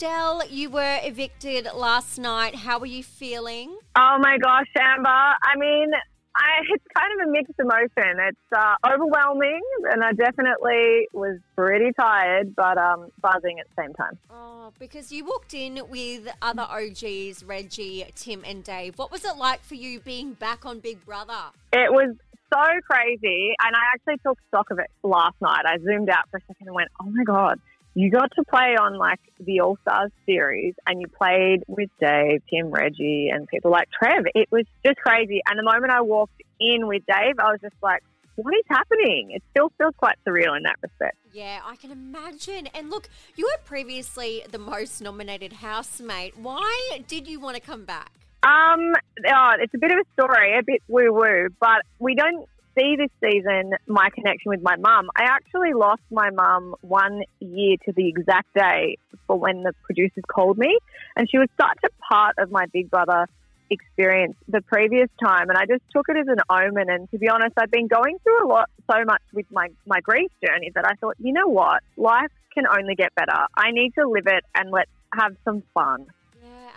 Estelle, you were evicted last night. How were you feeling? Oh my gosh, Amber. I mean, I, it's kind of a mixed emotion. It's uh, overwhelming, and I definitely was pretty tired, but um, buzzing at the same time. Oh, because you walked in with other OGs, Reggie, Tim, and Dave. What was it like for you being back on Big Brother? It was so crazy, and I actually took stock of it last night. I zoomed out for a second and went, "Oh my god." You got to play on like the All Stars series and you played with Dave, Tim, Reggie, and people like Trev. It was just crazy. And the moment I walked in with Dave, I was just like, what is happening? It still feels quite surreal in that respect. Yeah, I can imagine. And look, you were previously the most nominated housemate. Why did you want to come back? Um, oh, it's a bit of a story, a bit woo woo, but we don't see this season my connection with my mum. I actually lost my mum one year to the exact day for when the producers called me, and she was such a part of my Big Brother experience the previous time and I just took it as an omen. And to be honest I've been going through a lot so much with my my grief journey that I thought you know what? Life can only get better. I need to live it and let's have some fun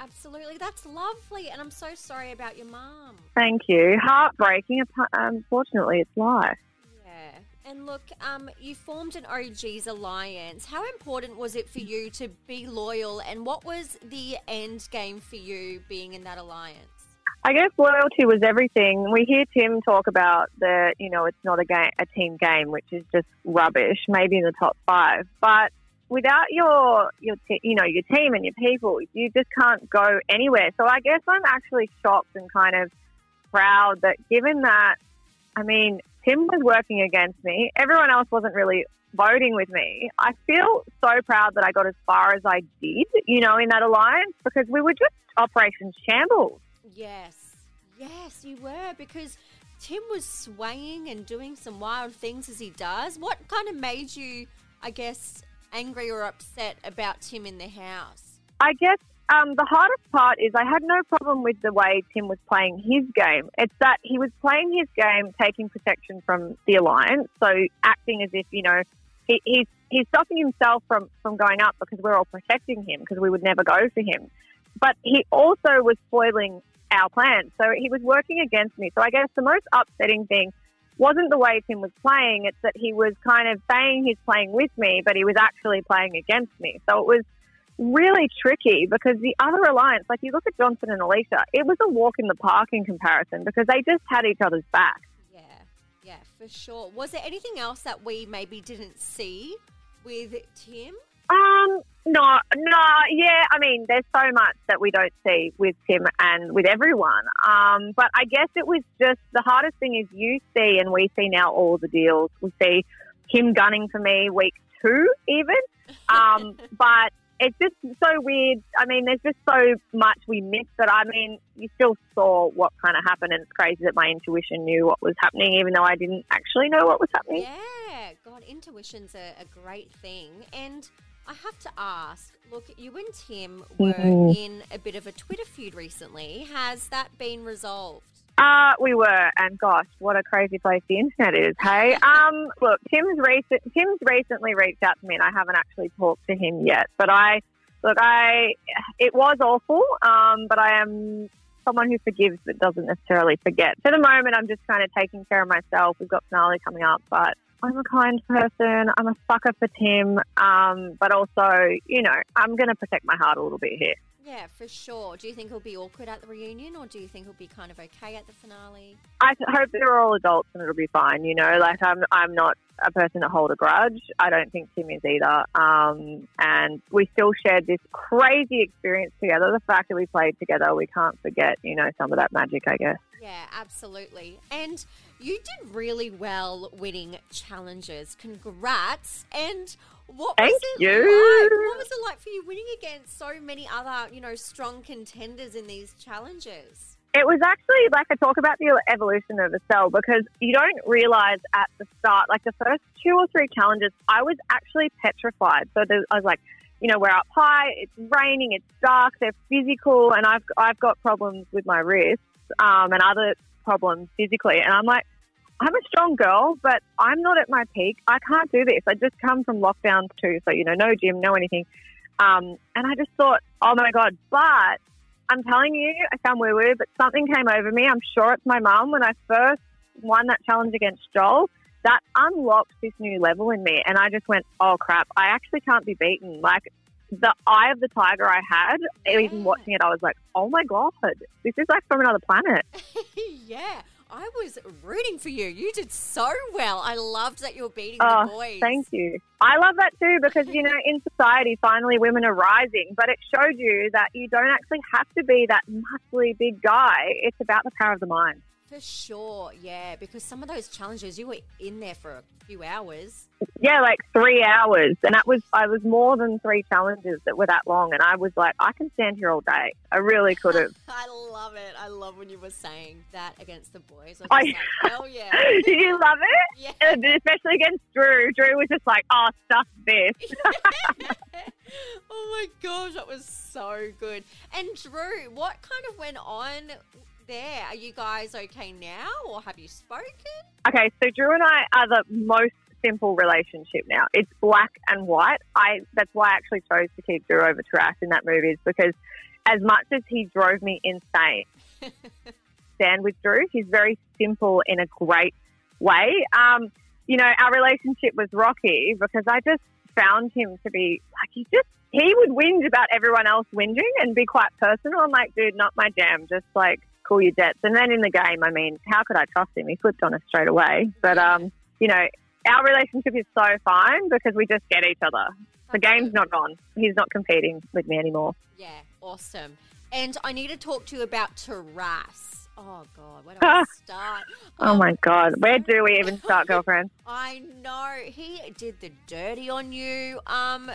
absolutely. That's lovely. And I'm so sorry about your mum. Thank you. Heartbreaking. Unfortunately, it's life. Yeah. And look, um, you formed an OGs alliance. How important was it for you to be loyal? And what was the end game for you being in that alliance? I guess loyalty was everything. We hear Tim talk about the, you know, it's not a game, a team game, which is just rubbish. Maybe in the top five, but without your your te- you know your team and your people, you just can't go anywhere. So I guess I'm actually shocked and kind of proud that given that, I mean, Tim was working against me. Everyone else wasn't really voting with me. I feel so proud that I got as far as I did, you know, in that alliance because we were just Operation Shambles. Yes, yes, you were because. Tim was swaying and doing some wild things as he does. What kind of made you, I guess, angry or upset about Tim in the house? I guess um, the hardest part is I had no problem with the way Tim was playing his game. It's that he was playing his game, taking protection from the alliance, so acting as if you know he, he's he's stopping himself from from going up because we're all protecting him because we would never go for him. But he also was spoiling our plans, so he was working against me. So I guess the most upsetting thing wasn't the way Tim was playing. It's that he was kind of saying he's playing with me, but he was actually playing against me. So it was really tricky because the other alliance, like you look at Johnson and Alicia, it was a walk in the park in comparison because they just had each other's back. Yeah, yeah, for sure. Was there anything else that we maybe didn't see with Tim? Um, no, no, yeah. I mean, there's so much that we don't see with Tim and with everyone. Um, but I guess it was just the hardest thing is you see, and we see now all the deals. We see him gunning for me week two, even. Um, but it's just so weird. I mean, there's just so much we missed. But I mean, you still saw what kind of happened, and it's crazy that my intuition knew what was happening, even though I didn't actually know what was happening. Yeah, God, intuition's a, a great thing, and I have to ask look, you and Tim were mm-hmm. in a bit of a Twitter feud recently. Has that been resolved? Uh, we were, and gosh, what a crazy place the internet is. Hey, um, look, Tim's recent Tim's recently reached out to me, and I haven't actually talked to him yet. But I, look, I, it was awful. Um, but I am someone who forgives but doesn't necessarily forget. For the moment, I'm just kind of taking care of myself. We've got finale coming up, but I'm a kind person. I'm a sucker for Tim. Um, but also, you know, I'm going to protect my heart a little bit here. Yeah, for sure. Do you think it'll be awkward at the reunion or do you think it'll be kind of okay at the finale? I hope they're all adults and it'll be fine, you know. Like, I'm, I'm not a person to hold a grudge. I don't think Tim is either. Um, and we still shared this crazy experience together. The fact that we played together, we can't forget, you know, some of that magic, I guess. Yeah, absolutely. And you did really well winning challenges. Congrats. And what Thank was it you. like? What was it like for you winning against so many other, you know, strong contenders in these challenges? It was actually like I talk about the evolution of a cell because you don't realize at the start, like the first two or three challenges, I was actually petrified. So there, I was like, you know, we're up high, it's raining, it's dark, they're physical, and I've I've got problems with my wrists um, and other problems physically, and I'm like, I'm a strong girl, but I'm not at my peak. I can't do this. I just come from lockdown too, so you know, no gym, no anything. Um, and I just thought, oh my God. But I'm telling you, I sound woo woo, but something came over me. I'm sure it's my mum. When I first won that challenge against Joel, that unlocked this new level in me. And I just went, oh crap, I actually can't be beaten. Like, the eye of the tiger I had, even watching it, I was like, oh my God, this is like from another planet. yeah. I was rooting for you. You did so well. I loved that you were beating oh, the boys. Thank you. I love that too because, you know, in society, finally women are rising, but it showed you that you don't actually have to be that muscly big guy. It's about the power of the mind. For sure, yeah, because some of those challenges, you were in there for a few hours. Yeah, like three hours, and that was I was more than three challenges that were that long, and I was like, I can stand here all day. I really could have. I love it. I love when you were saying that against the boys. I was I, like, hell yeah! Did you love it? Yeah, uh, especially against Drew. Drew was just like, oh, stuff this. oh my gosh, that was so good. And Drew, what kind of went on there. Are you guys okay now or have you spoken? Okay, so Drew and I are the most simple relationship now. It's black and white. I that's why I actually chose to keep Drew over Taras in that movie is because as much as he drove me insane, stand with Drew. He's very simple in a great way. Um, you know, our relationship was rocky because I just found him to be like he just he would whinge about everyone else whinging and be quite personal. I'm like, dude, not my jam. Just like your jets. And then in the game, I mean, how could I trust him? He flipped on us straight away. But, um, you know, our relationship is so fine because we just get each other. The game's not on. He's not competing with me anymore. Yeah, awesome. And I need to talk to you about Taras. Oh God, where do I start? oh um, my God, where do we even start, girlfriend? I know he did the dirty on you. Um,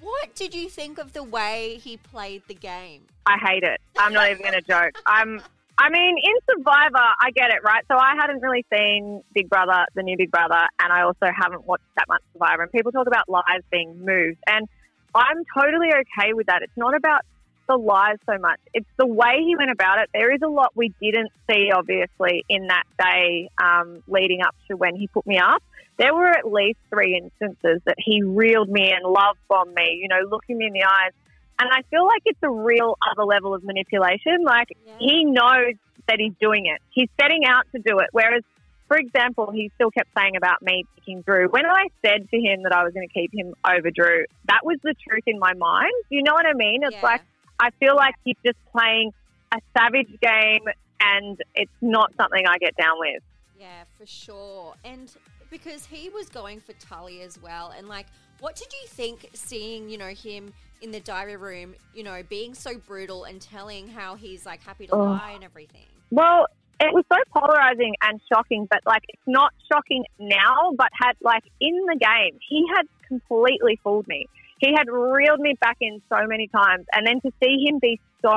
what did you think of the way he played the game? I hate it. I'm not even going to joke. I'm I mean, in Survivor, I get it, right? So I hadn't really seen Big Brother, the new Big Brother, and I also haven't watched that much Survivor. And people talk about lives being moved, and I'm totally okay with that. It's not about the lies so much. It's the way he went about it. There is a lot we didn't see, obviously, in that day um, leading up to when he put me up. There were at least three instances that he reeled me and love bombed me, you know, looking me in the eyes and I feel like it's a real other level of manipulation. Like yeah. he knows that he's doing it. He's setting out to do it. Whereas, for example, he still kept saying about me picking Drew. When I said to him that I was going to keep him over Drew, that was the truth in my mind. You know what I mean? It's yeah. like I feel like he's just playing a savage game and it's not something I get down with. Yeah, for sure. And because he was going for Tully as well. And like, what did you think seeing, you know, him in the diary room, you know, being so brutal and telling how he's like happy to oh. lie and everything? Well, it was so polarizing and shocking, but like it's not shocking now, but had like in the game, he had completely fooled me. He had reeled me back in so many times. And then to see him be so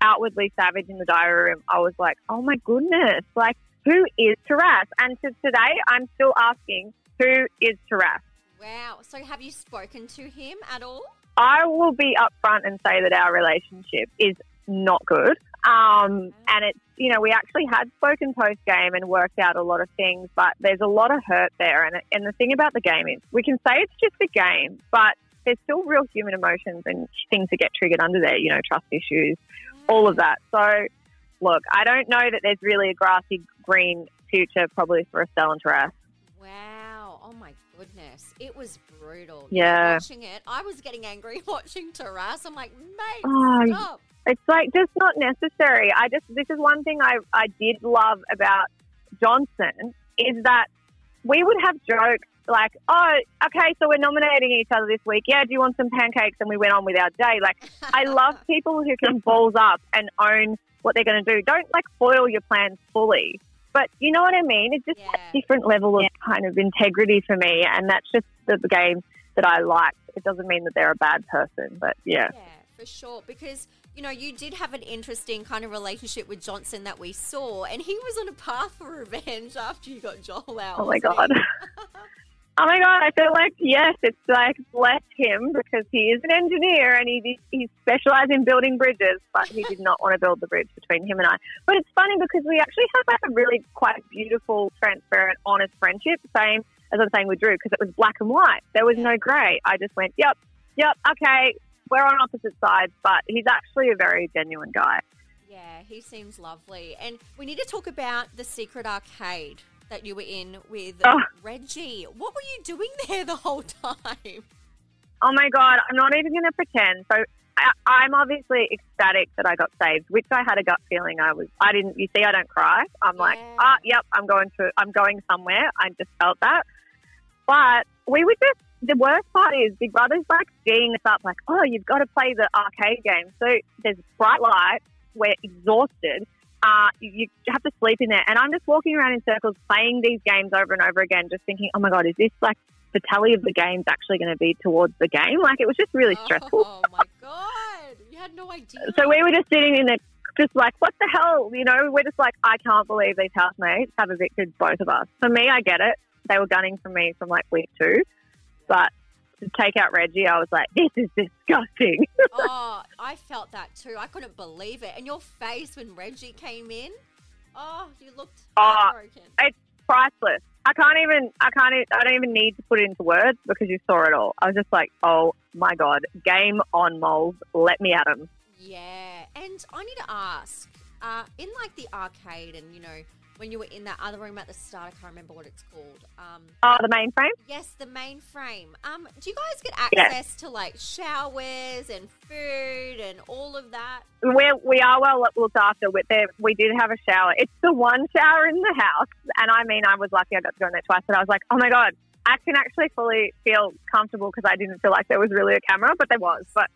outwardly savage in the diary room, I was like, oh my goodness, like who is Taras? And to today, I'm still asking, who is Taras? Wow. So have you spoken to him at all? I will be upfront and say that our relationship is not good. Um, and it's, you know, we actually had spoken post game and worked out a lot of things, but there's a lot of hurt there. And, and the thing about the game is we can say it's just a game, but there's still real human emotions and things that get triggered under there, you know, trust issues, all of that. So, look, I don't know that there's really a grassy green future probably for Estelle and Taras. Wow. Goodness. It was brutal. Yeah. Watching it, I was getting angry watching Taras. I'm like, mate, oh, stop. It's like just not necessary. I just, this is one thing I, I did love about Johnson is that we would have jokes like, oh, okay, so we're nominating each other this week. Yeah, do you want some pancakes? And we went on with our day. Like, I love people who can balls up and own what they're going to do. Don't like foil your plans fully. But you know what I mean? It's just yeah. a different level of yeah. kind of integrity for me. And that's just the, game that I like. It doesn't mean that they're a bad person, but yeah. Yeah, for sure. Because you know, you did have an interesting kind of relationship with Johnson that we saw, and he was on a path for revenge after you got Joel out. Oh my god. Oh my god, I feel like yes, it's like bless him because he is an engineer and he he specializes in building bridges, but he did not want to build the bridge between him and I. But it's funny because we actually have like a really quite beautiful, transparent, honest friendship. Same as I'm saying with Drew because it was black and white. There was no grey. I just went, yep, yep, okay, we're on opposite sides, but he's actually a very genuine guy. Yeah, he seems lovely. And we need to talk about the secret arcade that you were in with Oh. Reggie. What were you doing there the whole time? Oh my god, I'm not even going to pretend. So I, I'm obviously ecstatic that I got saved, which I had a gut feeling I was. I didn't. You see, I don't cry. I'm like, ah, yep, I'm going to. I'm going somewhere. I just felt that. But we were just. The worst part is Big Brother's like geeing us up, like, oh, you've got to play the arcade game. So there's bright light. We're exhausted. Uh, you, you have to sleep in there, and I'm just walking around in circles playing these games over and over again, just thinking, oh my god, is this like the tally of the games actually going to be towards the game? Like it was just really stressful. Oh my god, you had no idea. So we were just sitting in there, just like, what the hell? You know, we're just like, I can't believe these housemates have evicted both of us. For me, I get it. They were gunning for me from like week two. But to take out Reggie, I was like, this is disgusting. oh, I felt that too. I couldn't believe it. And your face when Reggie came in, oh, you looked Oh, it's priceless. I can't even, I can't, I don't even need to put it into words because you saw it all. I was just like, oh my God, game on, moles. Let me at him. Yeah, and I need to ask, uh, in like the arcade, and you know, when you were in that other room at the start, I can't remember what it's called. Um, Oh, the mainframe? yes, the mainframe. Um, do you guys get access to like showers and food and all of that? We're, we are well looked after. With there, we did have a shower. It's the one shower in the house, and I mean, I was lucky I got to go in there twice. But I was like, oh my god, I can actually fully feel comfortable because I didn't feel like there was really a camera, but there was. But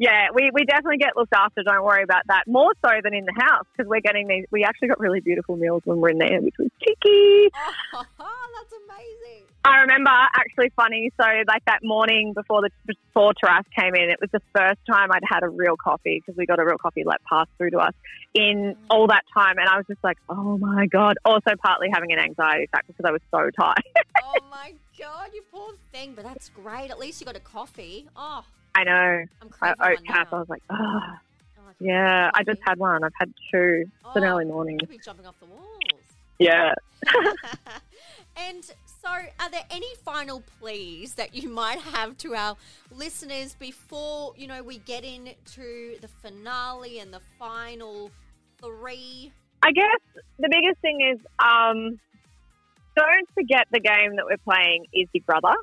yeah, we, we definitely get looked after. Don't worry about that. More so than in the house because we're getting these. We actually got really beautiful meals when we're in there, which was cheeky. Oh, that's amazing. I remember actually funny. So like that morning before the before Taras came in, it was the first time I'd had a real coffee because we got a real coffee like passed through to us in all that time, and I was just like, oh my god. Also partly having an anxiety attack because I was so tired. Oh my god, you poor thing. But that's great. At least you got a coffee. Oh, I know. I'm I craving one oat cap. I was like, oh Oh, yeah. I just had one. I've had two. It's an Oh, early morning. You'll be jumping off the walls. Yeah. and so, are there any final pleas that you might have to our listeners before you know we get into the finale and the final three? I guess the biggest thing is um, don't forget the game that we're playing is Big Brother.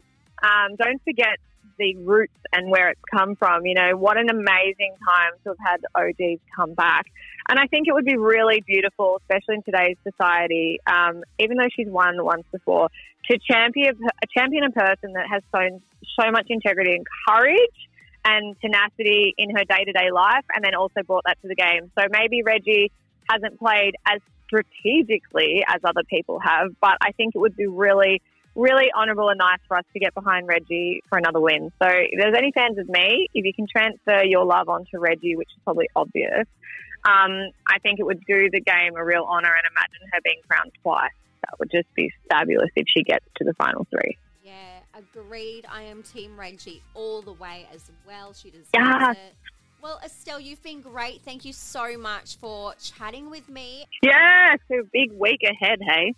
Um, don't forget the roots and where it's come from. You know, what an amazing time to have had OGs come back. And I think it would be really beautiful, especially in today's society, um, even though she's won once before, to champion a champion a person that has shown so much integrity and courage and tenacity in her day to day life, and then also brought that to the game. So maybe Reggie hasn't played as strategically as other people have, but I think it would be really, really honourable and nice for us to get behind Reggie for another win. So if there's any fans of me, if you can transfer your love onto Reggie, which is probably obvious, um, I think it would do the game a real honour and imagine her being crowned twice. That would just be fabulous if she gets to the final three. Yeah, agreed. I am Team Reggie all the way as well. She deserves Yes. it. Well, Estelle, you've been great. Thank you so much for chatting with me. Yeah, so big week ahead, hey?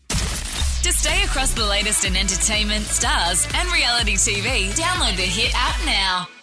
To stay across the latest in entertainment, stars, and reality TV, download the Hit app now.